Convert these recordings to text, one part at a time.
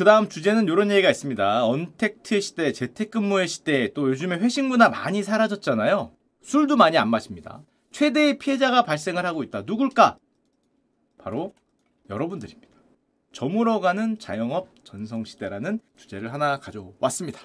그 다음 주제는 이런 얘기가 있습니다. 언택트 시대, 재택근무의 시대, 또 요즘에 회식 문화 많이 사라졌잖아요. 술도 많이 안 마십니다. 최대의 피해자가 발생을 하고 있다. 누굴까? 바로 여러분들입니다. 저물어가는 자영업 전성시대라는 주제를 하나 가져왔습니다.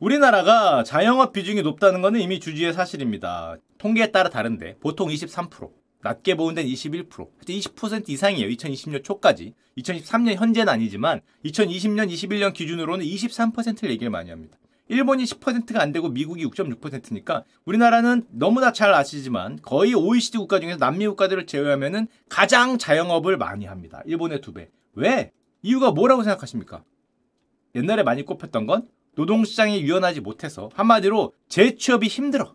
우리나라가 자영업 비중이 높다는 것은 이미 주지의 사실입니다. 통계에 따라 다른데 보통 23%, 낮게 보는 데는 21%, 20% 이상이에요. 2020년 초까지. 2013년 현재는 아니지만 2020년, 21년 기준으로는 23%를 얘기를 많이 합니다. 일본이 10%가 안 되고 미국이 6.6%니까 우리나라는 너무나 잘 아시지만 거의 OECD 국가 중에서 남미 국가들을 제외하면은 가장 자영업을 많이 합니다. 일본의 두 배. 왜? 이유가 뭐라고 생각하십니까? 옛날에 많이 꼽혔던 건 노동시장이 유연하지 못해서 한마디로 재취업이 힘들어.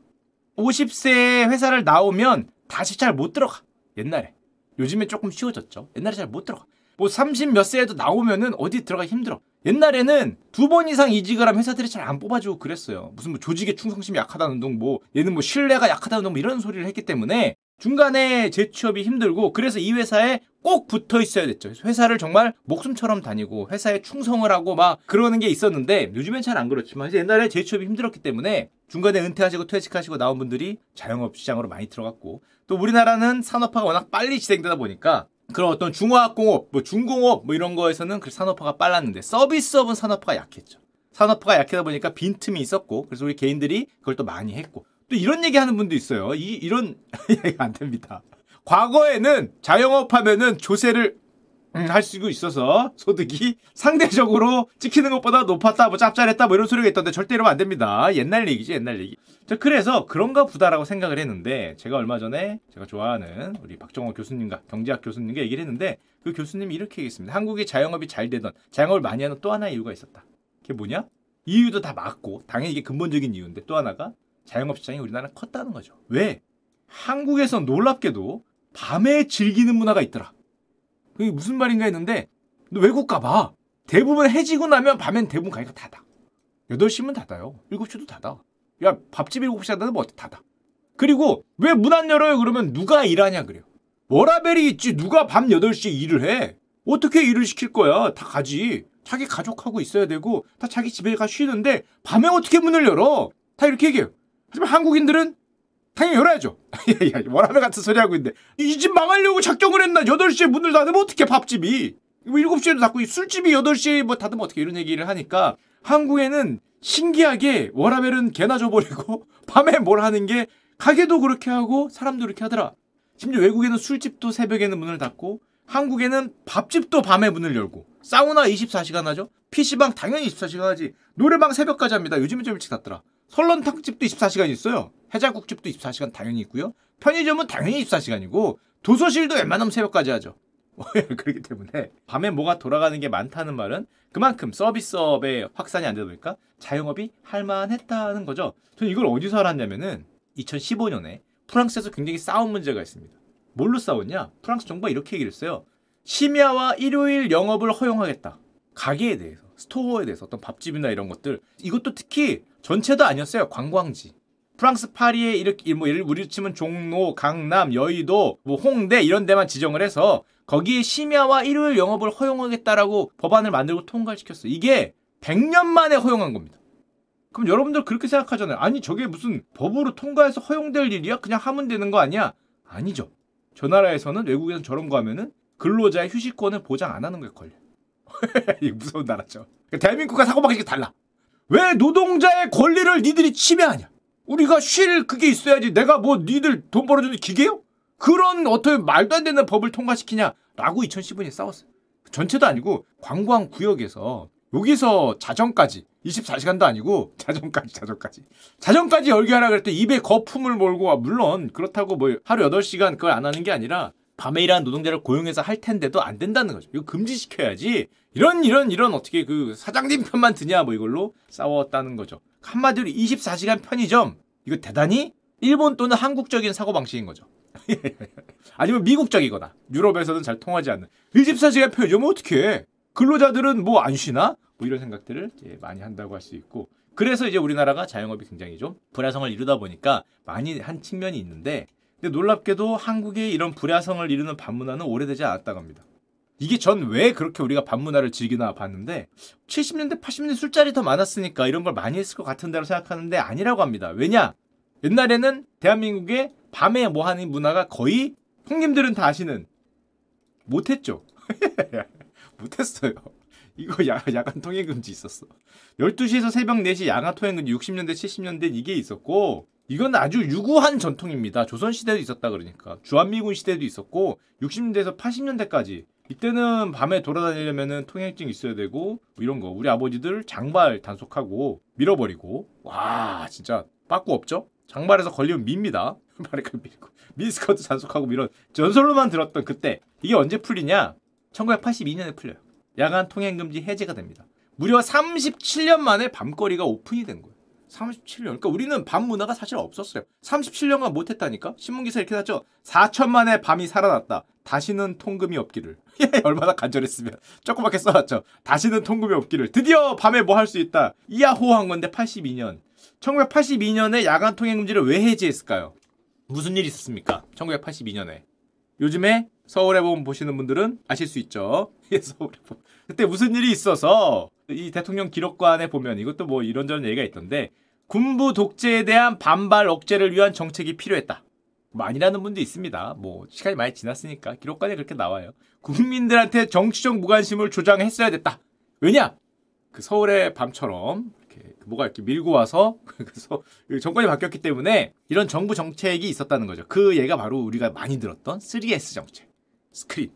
50세에 회사를 나오면 다시 잘 못 들어가. 옛날에. 요즘에 조금 쉬워졌죠. 옛날에 잘 못 들어가. 뭐 30 몇 세에도 나오면은 어디 들어가 힘들어. 옛날에는 두 번 이상 이직을 하면 회사들이 잘 안 뽑아주고 그랬어요. 무슨 뭐 조직의 충성심이 약하다는 둥, 뭐 얘는 뭐 신뢰가 약하다는 둥, 뭐 이런 소리를 했기 때문에 중간에 재취업이 힘들고 그래서 이 회사에 꼭 붙어 있어야 됐죠. 회사를 정말 목숨처럼 다니고 회사에 충성을 하고 막 그러는 게 있었는데 요즘엔 잘 안 그렇지만 옛날에 재취업이 힘들었기 때문에 중간에 은퇴하시고 퇴직하시고 나온 분들이 자영업 시장으로 많이 들어갔고 또 우리나라는 산업화가 워낙 빨리 진행되다 보니까 그런 어떤 중화학공업, 뭐 중공업 뭐 이런 거에서는 그 산업화가 빨랐는데 서비스업은 산업화가 약했죠. 산업화가 약하다 보니까 빈틈이 있었고 그래서 우리 개인들이 그걸 또 많이 했고 또 이런 얘기 하는 분도 있어요. 이, 이런 얘기가 안 됩니다. 과거에는 자영업 하면은 조세를 음, 할 수 있어서 소득이 상대적으로 찍히는 것보다 높았다, 뭐 짭짤했다, 뭐 이런 소리가 있던데 절대 이러면 안 됩니다. 옛날 얘기지, 옛날 얘기. 자, 그래서 그런가 보다라고 생각을 했는데 제가 얼마 전에 제가 좋아하는 우리 박정호 교수님과 경제학 교수님과 얘기를 했는데 그 교수님이 이렇게 얘기했습니다. 한국이 자영업이 잘 되던 자영업을 많이 하는 또 하나의 이유가 있었다. 그게 뭐냐? 이유도 다 맞고 당연히 이게 근본적인 이유인데 또 하나가 자영업 시장이 우리나라 컸다는 거죠. 왜? 한국에서 놀랍게도 밤에 즐기는 문화가 있더라. 그게 무슨 말인가 했는데 너 외국 가봐. 대부분 해지고 나면 밤엔 대부분 가게가 닫아. 8시면 닫아요. 7시도 닫아. 야 밥집 7시 닫아도 뭐 닫아. 그리고 왜 문 안 열어요? 그러면 누가 일하냐 그래요. 워라벨이 있지 누가 밤 8시에 일을 해. 어떻게 일을 시킬 거야. 다 가지. 자기 가족하고 있어야 되고 다 자기 집에 가 쉬는데 밤에 어떻게 문을 열어? 다 이렇게 얘기해요. 하지만 한국인들은 당연히 열어야죠. 워라벨 같은 소리 하고 있는데 이 집 망하려고 작정을 했나? 8시에 문을 닫으면 어떻게 밥집이? 뭐 7시에도 닫고 술집이 8시에 뭐 닫으면 어떻게 이런 얘기를 하니까 한국에는 신기하게 워라벨은 개나 줘버리고 밤에 뭘 하는 게 가게도 그렇게 하고 사람도 그렇게 하더라. 심지어 외국에는 술집도 새벽에는 문을 닫고 한국에는 밥집도 밤에 문을 열고 사우나 24시간 하죠. PC방 당연히 24시간 하지. 노래방 새벽까지 합니다. 요즘은 좀 일찍 닫더라. 설렁탕집도 24시간 있어요. 해장국집도 24시간 당연히 있고요. 편의점은 당연히 24시간이고 도서실도 웬만하면 새벽까지 하죠. 그렇기 때문에 밤에 뭐가 돌아가는 게 많다는 말은 그만큼 서비스업의 확산이 안 되다 보니까 자영업이 할만했다는 거죠. 저는 이걸 어디서 알았냐면은 2015년에 프랑스에서 굉장히 싸운 문제가 있습니다. 뭘로 싸웠냐? 프랑스 정부가 이렇게 얘기를 했어요. 심야와 일요일 영업을 허용하겠다. 가게에 대해서, 스토어에 대해서 어떤 밥집이나 이런 것들. 이것도 특히 전체도 아니었어요. 관광지. 프랑스 파리에 이렇게 뭐 예를 우리 치면 종로, 강남, 여의도, 뭐 홍대 이런 데만 지정을 해서 거기에 심야와 일요일 영업을 허용하겠다라고 법안을 만들고 통과를 시켰어요. 이게 100년 만에 허용한 겁니다. 그럼 여러분들 그렇게 생각하잖아요. 아니 저게 무슨 법으로 통과해서 허용될 일이야? 그냥 하면 되는 거 아니야? 아니죠. 저 나라에서는 외국에서 저런 거 하면은 근로자의 휴식권을 보장 안 하는 거에 걸려. 이 무서운 나라죠. 그러니까 대한민국과 사고방식이 달라. 왜 노동자의 권리를 니들이 침해하냐? 우리가 쉴 그게 있어야지. 내가 뭐 니들 돈 벌어주는 기계요? 그런 어떤 말도 안 되는 법을 통과시키냐라고 2015년에 싸웠어요. 전체도 아니고 관광 구역에서 여기서 자정까지 24시간도 아니고 자정까지 자정까지 자정까지 열게 하라 그랬더니 입에 거품을 몰고 물론 그렇다고 뭐 하루 8시간 그걸 안 하는 게 아니라 밤에 일하는 노동자를 고용해서 할 텐데도 안 된다는 거죠. 이거 금지시켜야지. 이런 이런 이런 어떻게 그 사장님 편만 드냐 뭐 이걸로 싸웠다는 거죠. 한마디로 24시간 편의점 이거 대단히 일본 또는 한국적인 사고 방식인 거죠. 아니면 미국적이거나 유럽에서는 잘 통하지 않는 24시간 편의점은 어떻게 해? 근로자들은 뭐 안 쉬나? 뭐 이런 생각들을 많이 한다고 할 수 있고 그래서 이제 우리나라가 자영업이 굉장히 좀 불야성을 이루다 보니까 많이 한 측면이 있는데 근데 놀랍게도 한국의 이런 불야성을 이루는 반문화는 오래되지 않았다고 합니다. 이게 전 왜 그렇게 우리가 밤문화를 즐기나 봤는데 70년대 80년대 술자리 더 많았으니까 이런 걸 많이 했을 것 같은데로 생각하는데 아니라고 합니다. 왜냐? 옛날에는 대한민국의 밤에 뭐 하는 문화가 거의 형님들은 다 아시는 못했죠. 못했어요. 이거 야, 야간 통행금지 있었어. 12시에서 새벽 4시 야간 통행금지 60년대 70년대 이게 있었고 이건 아주 유구한 전통입니다. 조선시대도 있었다 그러니까. 주한미군 시대도 있었고 60년대에서 80년대까지 이때는 밤에 돌아다니려면 통행증 있어야 되고 뭐 이런 거 우리 아버지들 장발 단속하고 밀어버리고 와 진짜 빠꾸 없죠? 장발에서 걸리면 밉니다. 말이까 밀고 미스커트 단속하고 이런 전설로만 들었던 그때 이게 언제 풀리냐? 1982년에 풀려요. 야간 통행금지 해제가 됩니다. 무려 37년 만에 밤거리가 오픈이 된 거예요. 37년. 그러니까 우리는 밤 문화가 사실 없었어요. 37년간 못 했다니까? 신문 기사 이렇게 났죠? 4천 만에 밤이 살아났다. 다시는 통금이 없기를. 얼마나 간절했으면. 조그맣게 써놨죠. 다시는 통금이 없기를. 드디어 밤에 뭐 할 수 있다. 이야호 한 건데 82년. 1982년에 야간 통행 금지를 왜 해제했을까요? 무슨 일이 있었습니까? 1982년에. 요즘에 서울의 봄 보시는 분들은 아실 수 있죠. 서울의 봄. 그때 무슨 일이 있어서 이 대통령 기록관에 보면 이것도 뭐 이런저런 얘기가 있던데 군부 독재에 대한 반발 억제를 위한 정책이 필요했다. 많이라는 분도 있습니다. 뭐 시간이 많이 지났으니까 기록관에 그렇게 나와요. 국민들한테 정치적 무관심을 조장했어야 됐다. 왜냐? 그 서울의 봄처럼 이렇게 뭐가 이렇게 밀고 와서 그래서 정권이 바뀌었기 때문에 이런 정부 정책이 있었다는 거죠. 그 예가 바로 우리가 많이 들었던 3S 정책. 스크린.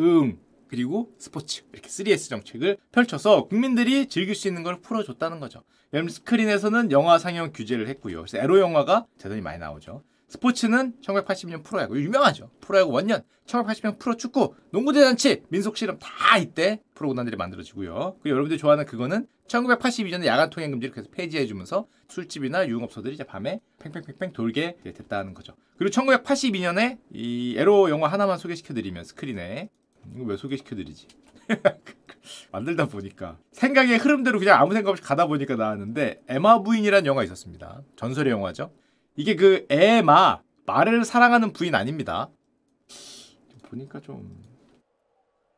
응. 그리고 스포츠 이렇게 3S 정책을 펼쳐서 국민들이 즐길 수 있는 걸 풀어줬다는 거죠. 예를 스크린에서는 영화 상영 규제를 했고요. 그래서 에로 영화가 대단히 많이 나오죠. 스포츠는 1980년 프로야구 유명하죠. 프로야구 원년, 1980년 프로축구, 농구대잔치, 민속씨름 다 이때 프로구단들이 만들어지고요. 그리고 여러분들이 좋아하는 그거는 1982년에 야간 통행 금지를 계속 폐지해주면서 술집이나 유흥업소들이 이제 밤에 팽팽팽팽 돌게 됐다는 거죠. 그리고 1982년에 이 에로 영화 하나만 소개시켜드리면 스크린에 이거 왜 소개시켜드리지? 만들다 보니까 생각의 흐름대로 그냥 아무 생각 없이 가다 보니까 나왔는데 에마 부인이라는 영화 있었습니다. 전설의 영화죠. 이게 그 에마 말을 사랑하는 부인 아닙니다. 보니까 좀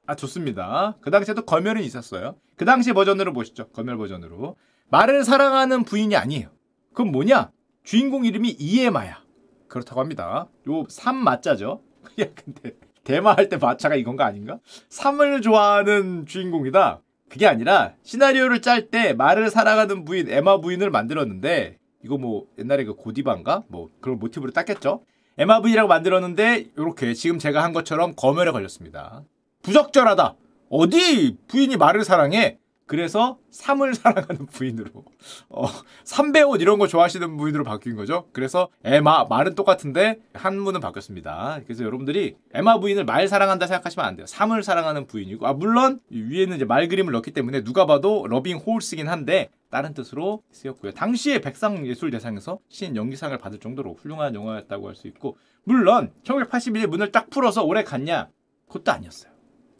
아, 좋습니다. 그 당시에도 검열은 있었어요. 그 당시 버전으로 보시죠. 검열 버전으로. 말을 사랑하는 부인이 아니에요. 그럼 뭐냐? 주인공 이름이 이에마야. 그렇다고 합니다. 요 3마자죠. 야, 근데 대마할 때 마차가 이건가 아닌가? 3을 좋아하는 주인공이다. 그게 아니라 시나리오를 짤 때 말을 사랑하는 부인 에마 부인을 만들었는데 이거 뭐 옛날에 그 고디바인가? 뭐 그런 모티브로 땄겠죠? 에마 부인이라고 만들었는데 이렇게 지금 제가 한 것처럼 검열에 걸렸습니다. 부적절하다. 어디 부인이 말을 사랑해? 그래서 삶을 사랑하는 부인으로 어, 삼배옷 이런 거 좋아하시는 부인으로 바뀐 거죠. 그래서 에마 말은 똑같은데 한문은 바뀌었습니다. 그래서 여러분들이 에마 부인을 말 사랑한다 생각하시면 안 돼요. 삶을 사랑하는 부인이고 아 물론 위에는 이제 말 그림을 넣기 때문에 누가 봐도 러빙 홀스긴 한데 다른 뜻으로 쓰였고요. 당시에 백상예술대상에서 신 연기상을 받을 정도로 훌륭한 영화였다고 할 수 있고 물론 1981년 문을 딱 풀어서 오래 갔냐? 그것도 아니었어요.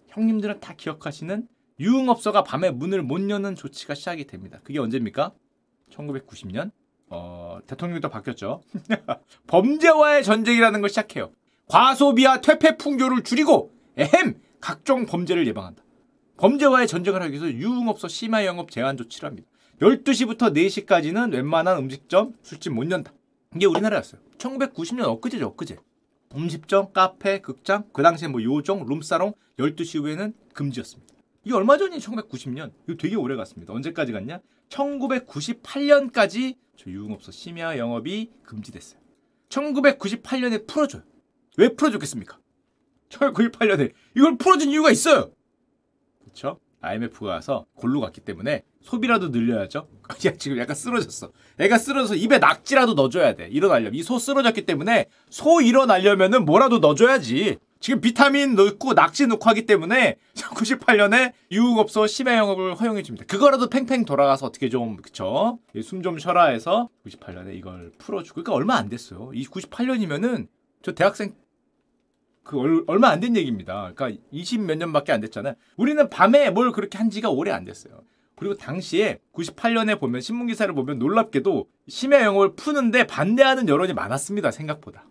형님들은 다 기억하시는 유흥업소가 밤에 문을 못 여는 조치가 시작이 됩니다. 그게 언제입니까? 1990년. 어, 대통령도 바뀌었죠. 범죄와의 전쟁이라는 걸 시작해요. 과소비와 퇴폐 풍조를 줄이고 에헴 각종 범죄를 예방한다. 범죄와의 전쟁을 하기 위해서 유흥업소 심야 영업 제한 조치를 합니다. 12시부터 4시까지는 웬만한 음식점, 술집 못 연다. 이게 우리나라였어요. 1990년 엊그제죠, 엊그제. 음식점, 카페, 극장, 그 당시에 뭐 요정, 룸사롱 12시 후에는 금지였습니다. 이게 얼마 전이 1990년. 이거 되게 오래 갔습니다. 언제까지 갔냐? 1998년까지 저 유흥업소 심야 영업이 금지됐어요. 1998년에 풀어줘요. 왜 풀어줬겠습니까? 1998년에 이걸 풀어준 이유가 있어요. 그렇죠? IMF가 와서 골로 갔기 때문에 소비라도 늘려야죠. 야 지금 약간 쓰러졌어. 애가 쓰러져서 입에 낙지라도 넣어줘야 돼. 일어나려면 이 소 쓰러졌기 때문에 소 일어나려면은 뭐라도 넣어줘야지. 지금 비타민 넣고 낙지 넣고 하기 때문에 98년에 유흥업소 심야 영업을 허용해 줍니다. 그거라도 팽팽 돌아가서 어떻게 좀 그쵸? 숨 좀 쉬어라 해서 98년에 이걸 풀어주고 그러니까 얼마 안 됐어요. 이 98년이면은 저 대학생 그 얼, 얼마 안 된 얘기입니다. 그러니까 20 몇 년밖에 안 됐잖아요. 우리는 밤에 뭘 그렇게 한 지가 오래 안 됐어요. 그리고 당시에 98년에 보면 신문 기사를 보면 놀랍게도 심야 영업을 푸는데 반대하는 여론이 많았습니다. 생각보다.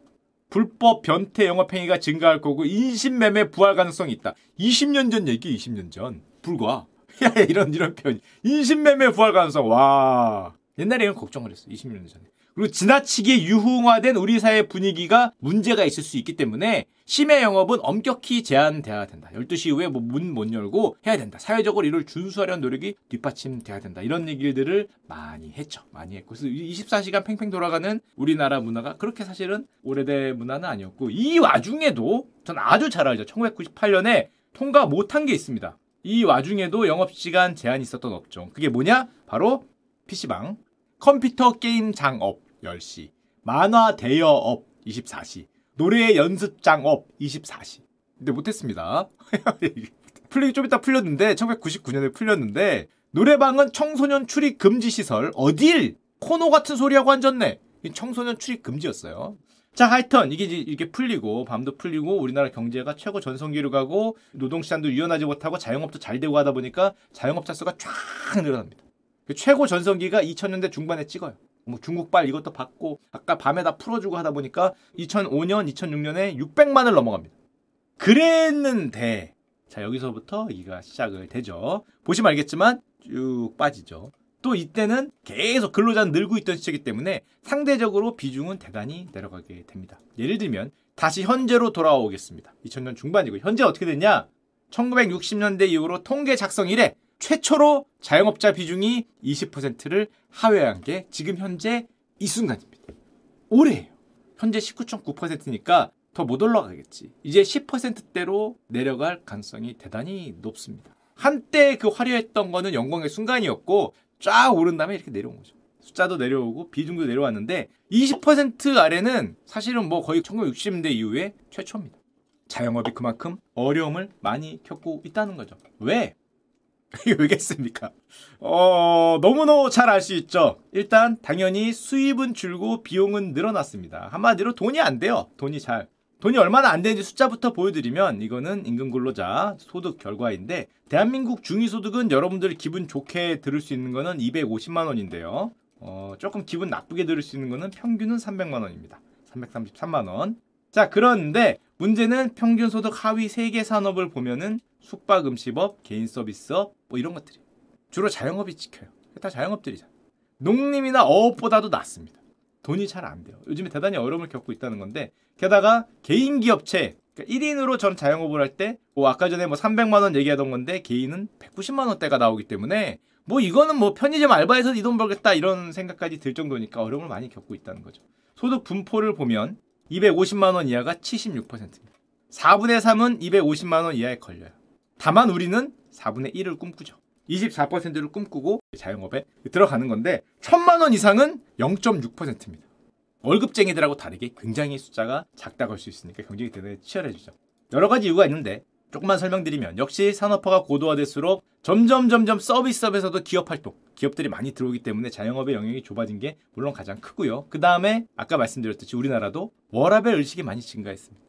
불법 변태 영업 행위가 증가할 거고 인신매매 부활 가능성이 있다. 20년 전 얘기 20년 전. 불과. 야 이런 이런 표현 인신매매 부활 가능성. 와. 옛날에 이런 걱정을 했어 20년 전에 그리고 지나치게 유흥화된 우리 사회 분위기가 문제가 있을 수 있기 때문에 심야 영업은 엄격히 제한돼야 된다. 12시 이후에 뭐 문 못 열고 해야 된다. 사회적으로 이를 준수하려는 노력이 뒷받침돼야 된다. 이런 얘기들을 많이 했죠. 많이 했고 그래서 24시간 팽팽 돌아가는 우리나라 문화가 그렇게 사실은 오래된 문화는 아니었고 이 와중에도 전 아주 잘 알죠. 1998년에 통과 못한 게 있습니다. 이 와중에도 영업시간 제한이 있었던 업종. 그게 뭐냐? 바로 PC방, 컴퓨터 게임 장업 10시, 만화 대여업 24시, 노래 연습장업 24시. 근데 못했습니다. 풀리기 좀 이따 풀렸는데 1999년에 풀렸는데 노래방은 청소년 출입 금지 시설 어딜 코노 같은 소리하고 앉았네. 청소년 출입 금지였어요. 자, 하여튼 이게 이게 풀리고 밤도 풀리고 우리나라 경제가 최고 전성기로 가고 노동 시장도 유연하지 못하고 자영업도 잘 되고 하다 보니까 자영업자 수가 쫙 늘어납니다. 그 최고 전성기가 2000년대 중반에 찍어요. 뭐 중국발 이것도 받고 아까 밤에 다 풀어주고 하다 보니까 2005년, 2006년에 600만을 넘어갑니다. 그랬는데 자 여기서부터 이가 시작을 되죠. 보시면 알겠지만 쭉 빠지죠. 또 이때는 계속 근로자는 늘고 있던 시기이기 때문에 상대적으로 비중은 대단히 내려가게 됩니다. 예를 들면 다시 현재로 돌아오겠습니다. 2000년 중반이고 현재 어떻게 됐냐? 1960년대 이후로 통계 작성 이래 최초로 자영업자 비중이 20%를 하회한 게 지금 현재 이 순간입니다. 올해예요. 현재 19.9%니까 더 못 올라가겠지. 이제 10%대로 내려갈 가능성이 대단히 높습니다. 한때 그 화려했던 거는 영광의 순간이었고 쫙 오른 다음에 이렇게 내려온 거죠. 숫자도 내려오고 비중도 내려왔는데 20% 아래는 사실은 뭐 거의 1960년대 이후에 최초입니다. 자영업이 그만큼 어려움을 많이 겪고 있다는 거죠. 왜? 이게 왜겠습니까? 어, 너무너무 잘 알 수 있죠. 일단 당연히 수입은 줄고 비용은 늘어났습니다. 한마디로 돈이 안 돼요. 돈이 잘. 돈이 얼마나 안 되는지 숫자부터 보여드리면 이거는 임금 근로자 소득 결과인데 대한민국 중위소득은 여러분들이 기분 좋게 들을 수 있는 거는 250만 원인데요. 어, 조금 기분 나쁘게 들을 수 있는 거는 평균은 300만 원입니다. 333만 원. 자, 그런데 문제는 평균 소득 하위 3개 산업을 보면은 숙박 음식업, 개인 서비스업 뭐 이런 것들이 주로 자영업이 지켜요. 다 자영업들이잖아. 농림이나 어업보다도 낫습니다. 돈이 잘 안 돼요. 요즘에 대단히 어려움을 겪고 있다는 건데 게다가 개인 기 업체 그러니까 1인으로 전 자영업을 할 때 뭐 아까 전에 뭐 300만 원 얘기하던 건데 개인은 190만 원대가 나오기 때문에 뭐 이거는 뭐 편의점 알바해서 이 돈 벌겠다 이런 생각까지 들 정도니까 어려움을 많이 겪고 있다는 거죠. 소득 분포를 보면 250만 원 이하가 76%입니다. 4분의 3은 250만 원 이하에 걸려요. 다만 우리는 4분의 1을 꿈꾸죠. 24%를 꿈꾸고 자영업에 들어가는 건데 1000만 원 이상은 0.6%입니다. 월급쟁이들하고 다르게 굉장히 숫자가 작다고 할 수 있으니까 경쟁이 대단히 치열해지죠. 여러 가지 이유가 있는데 조금만 설명드리면 역시 산업화가 고도화될수록 점점 점점 서비스업에서도 기업 활동, 기업들이 많이 들어오기 때문에 자영업의 영역이 좁아진 게 물론 가장 크고요. 그 다음에 아까 말씀드렸듯이 우리나라도 워라벨 의식이 많이 증가했습니다.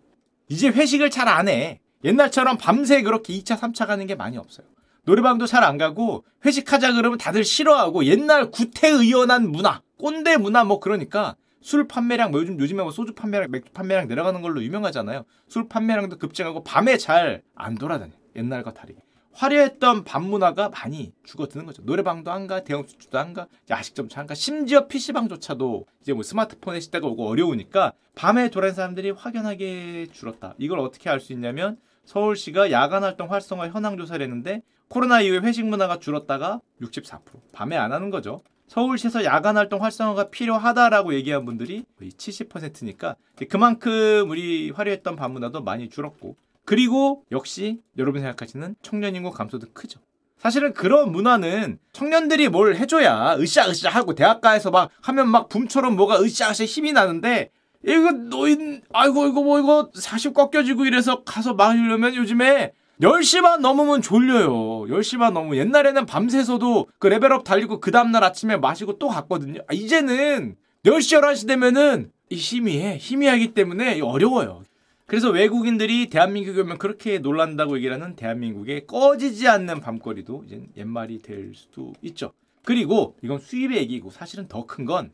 이제 회식을 잘 안 해. 옛날처럼 밤새 그렇게 2차, 3차 가는 게 많이 없어요. 노래방도 잘 안 가고 회식하자 그러면 다들 싫어하고 옛날 구태의연한 문화, 꼰대 문화 뭐 그러니까 술 판매량 뭐 요즘 요즘에 뭐 소주 판매량, 맥주 판매량 내려가는 걸로 유명하잖아요. 술 판매량도 급증하고 밤에 잘 안 돌아다녀. 옛날과 다르게. 화려했던 밤 문화가 많이 죽어드는 거죠. 노래방도 안 가, 대형 수주도 안 가, 야식점 안 가, 심지어 PC방조차도 이제 뭐 스마트폰의 시대가 오고 어려우니까 밤에 돌아다니는 사람들이 확연하게 줄었다. 이걸 어떻게 알 수 있냐면 서울시가 야간 활동 활성화 현황 조사를 했는데 코로나 이후에 회식 문화가 줄었다가 64%. 밤에 안 하는 거죠. 서울시에서 야간 활동 활성화가 필요하다라고 얘기한 분들이 거의 70%니까 그만큼 우리 화려했던 밤 문화도 많이 줄었고 그리고 역시 여러분 생각하시는 청년 인구 감소도 크죠. 사실은 그런 문화는 청년들이 뭘 해줘야 으쌰으쌰 하고 대학가에서 막 하면 막 붐처럼 뭐가 으쌰으쌰 힘이 나는데 이거 노인 아이고 이거 뭐 이거 40 꺾여지고 이래서 가서 마시려면 요즘에 10시 반 넘으면 졸려요. 10시 반 넘으면 옛날에는 밤새서도 그 레벨업 달리고 그 다음날 아침에 마시고 또 갔거든요. 아, 이제는 10시 11시 되면은 희미해. 희미하기 때문에 어려워요. 그래서 외국인들이 대한민국에 오면 그렇게 놀란다고 얘기를 하는 대한민국의 꺼지지 않는 밤거리도 이제 옛말이 될 수도 있죠. 그리고 이건 수입의 얘기고 사실은 더 큰 건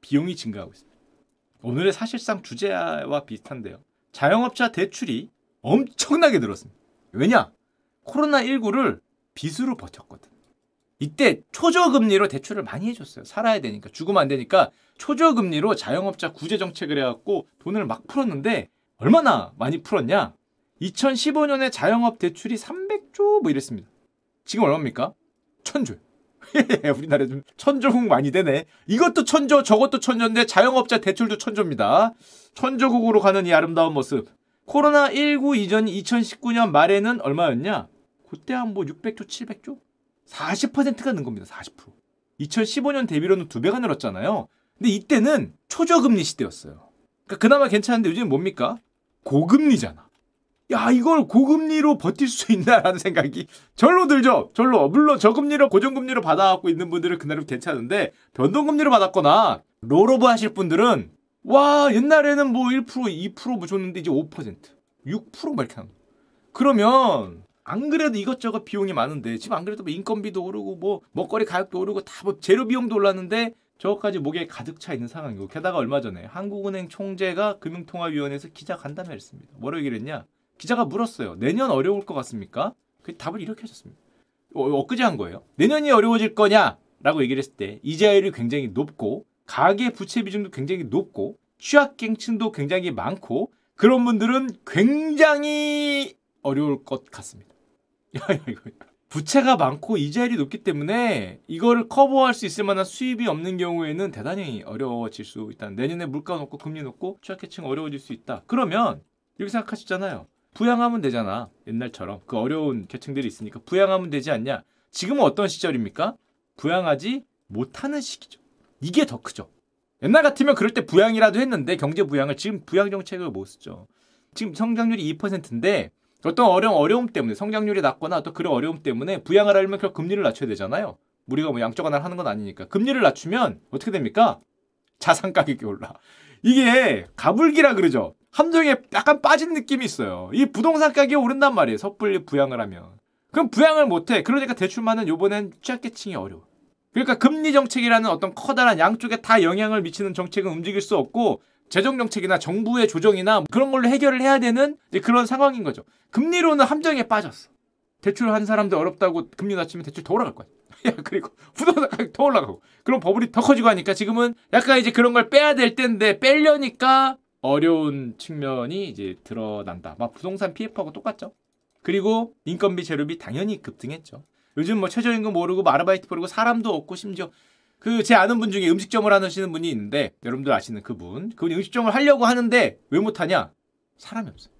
비용이 증가하고 있습니다. 오늘의 사실상 주제와 비슷한데요. 자영업자 대출이 엄청나게 늘었습니다. 왜냐? 코로나19를 빚으로 버텼거든. 이때 초저금리로 대출을 많이 해줬어요. 살아야 되니까 죽으면 안 되니까 초저금리로 자영업자 구제 정책을 해갖고 돈을 막 풀었는데 얼마나 많이 풀었냐? 2015년에 자영업 대출이 300조 뭐 이랬습니다. 지금 얼마입니까? 천조. 우리나라 좀 천조국 많이 되네. 이것도 천조, 저것도 천조인데 자영업자 대출도 천조입니다. 천조국으로 가는 이 아름다운 모습. 코로나19 이전 2019년 말에는 얼마였냐? 그때 한 뭐 600조, 700조? 40%가 는 겁니다. 40%. 2015년 대비로는 두 배가 늘었잖아요. 근데 이때는 초저금리 시대였어요. 그러니까 그나마 괜찮은데 요즘 뭡니까? 고금리잖아. 야, 이걸 고금리로 버틸 수 있나라는 생각이 절로 들죠. 절로. 물론 저금리로 고정금리로 받아갖고 있는 분들은 그날은 괜찮은데 변동금리로 받았거나 롤오버 하실 분들은 와, 옛날에는 뭐 1%, 2%뭐 줬는데 이제 5%, 6%막 이렇게 하는 그러면 안 그래도 이것저것 비용이 많은데 지금 안 그래도 뭐 인건비도 오르고 뭐 먹거리 가격도 오르고 다 뭐 재료 비용도 올랐는데 저것까지 목에 가득 차 있는 상황이고 게다가 얼마 전에 한국은행 총재가 금융통화위원회에서 기자 간담회 했습니다. 뭐라고 얘기를 했냐? 기자가 물었어요. 내년 어려울 것 같습니까? 그 답을 이렇게 하셨습니다. 어, 엊그제 한 거예요. 내년이 어려워질 거냐? 라고 얘기를 했을 때 이자율이 굉장히 높고 가계 부채 비중도 굉장히 높고 취약계층도 굉장히 많고 그런 분들은 굉장히 어려울 것 같습니다. 부채가 많고 이자율이 높기 때문에 이거를 커버할 수 있을 만한 수입이 없는 경우에는 대단히 어려워질 수 있다. 내년에 물가 높고 금리 높고 취약계층 어려워질 수 있다. 그러면 이렇게 생각하시잖아요. 부양하면 되잖아. 옛날처럼 그 어려운 계층들이 있으니까 부양하면 되지 않냐? 지금은 어떤 시절입니까? 부양하지 못하는 시기죠. 이게 더 크죠. 옛날 같으면 그럴 때 부양이라도 했는데 경제 부양을 지금 부양 정책을 못 쓰죠. 지금 성장률이 2%인데 어떤 어려움, 어려움 때문에 성장률이 낮거나 또 그런 어려움 때문에 부양을 하려면 결국 금리를 낮춰야 되잖아요. 우리가 뭐 양쪽 하나를 하는 건 아니니까. 금리를 낮추면 어떻게 됩니까? 자산 가격이 올라. 이게 가불기라 그러죠. 함정에 약간 빠진 느낌이 있어요. 이 부동산 가격이 오른단 말이에요. 섣불리 부양을 하면. 그럼 부양을 못해. 그러니까 대출만은 요번엔 취약계층이 어려워. 그러니까 금리 정책이라는 어떤 커다란 양쪽에 다 영향을 미치는 정책은 움직일 수 없고 재정 정책이나 정부의 조정이나 그런 걸로 해결을 해야 되는 그런 상황인 거죠. 금리로는 함정에 빠졌어. 대출한 사람들 어렵다고 금리 낮추면 대출 더 올라갈 거야. 그리고 부동산 가격 더 올라가고 그럼 버블이 더 커지고 하니까 지금은 약간 이제 그런 걸 빼야 될 때인데 빼려니까 어려운 측면이 이제 드러난다. 막 부동산 PF하고 똑같죠. 그리고 인건비 재료비 당연히 급등했죠. 요즘 뭐 최저임금 오르고 뭐 아르바이트 오르고 사람도 없고 심지어 그 제 아는 분 중에 음식점을 하시는 분이 있는데 여러분들 아시는 그분. 그분이 음식점을 하려고 하는데 왜 못하냐? 사람이 없어요.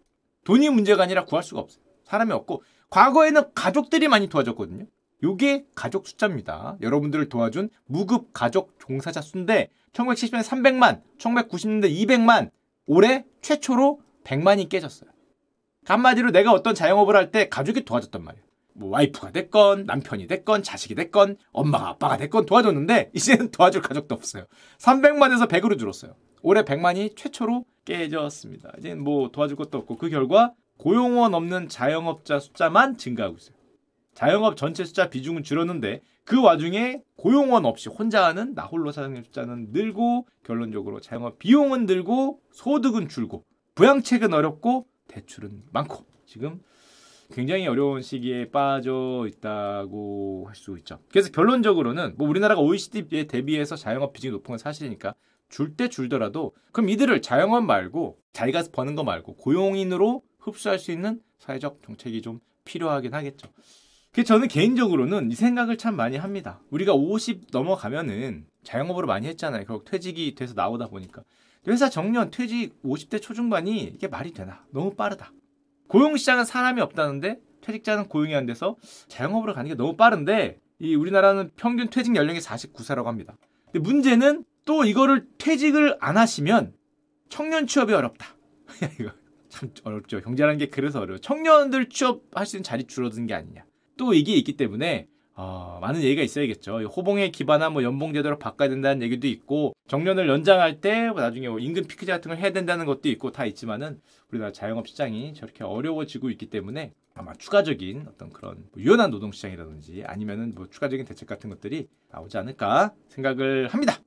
돈이 문제가 아니라 구할 수가 없어요. 사람이 없고 과거에는 가족들이 많이 도와줬거든요. 요게 가족 숫자입니다. 여러분들을 도와준 무급 가족 종사자 수인데 1970년에 300만 1990년대 200만 올해 최초로 100만이 깨졌어요 한마디로 내가 어떤 자영업을 할 때 가족이 도와줬단 말이에요 뭐 와이프가 됐건 남편이 됐건 자식이 됐건 엄마가 아빠가 됐건 도와줬는데 이제는 도와줄 가족도 없어요. 300만에서 100으로 줄었어요. 올해 100만이 최초로 깨졌습니다. 이제 뭐 도와줄 것도 없고 그 결과 고용원 없는 자영업자 숫자만 증가하고 있어요. 자영업 전체 숫자 비중은 줄었는데 그 와중에 고용원 없이 혼자 하는 나 홀로 사장님 숫자는 늘고 결론적으로 자영업 비용은 늘고 소득은 줄고 부양책은 어렵고 대출은 많고 지금 굉장히 어려운 시기에 빠져 있다고 할 수 있죠. 그래서 결론적으로는 뭐 우리나라가 OECD에 대비해서 자영업 비중이 높은 건 사실이니까 줄 때 줄더라도 그럼 이들을 자영업 말고 자기가 버는 거 말고 고용인으로 흡수할 수 있는 사회적 정책이 좀 필요하긴 하겠죠. 그 저는 개인적으로는 이 생각을 참 많이 합니다. 우리가 50 넘어가면은 자영업으로 많이 했잖아요. 결국 퇴직이 돼서 나오다 보니까 회사 정년 퇴직 50대 초중반이 이게 말이 되나? 너무 빠르다. 고용 시장은 사람이 없다는데 퇴직자는 고용이 안 돼서 자영업으로 가는 게 너무 빠른데 이 우리나라는 평균 퇴직 연령이 49세라고 합니다. 근데 문제는 또 이거를 퇴직을 안 하시면 청년 취업이 어렵다. 이거 참 어렵죠. 경제라는 게 그래서 어려워. 청년들 취업할 수 있는 자리 줄어든 게 아니냐. 또 이게 있기 때문에 어, 많은 얘기가 있어야겠죠. 호봉에 기반한 뭐 연봉 제도를 바꿔야 된다는 얘기도 있고 정년을 연장할 때 뭐 나중에 뭐 임금 피크제 같은 걸 해야 된다는 것도 있고 다 있지만은 우리나라 자영업 시장이 저렇게 어려워지고 있기 때문에 아마 추가적인 어떤 그런 뭐 유연한 노동 시장이라든지 아니면은 뭐 추가적인 대책 같은 것들이 나오지 않을까 생각을 합니다.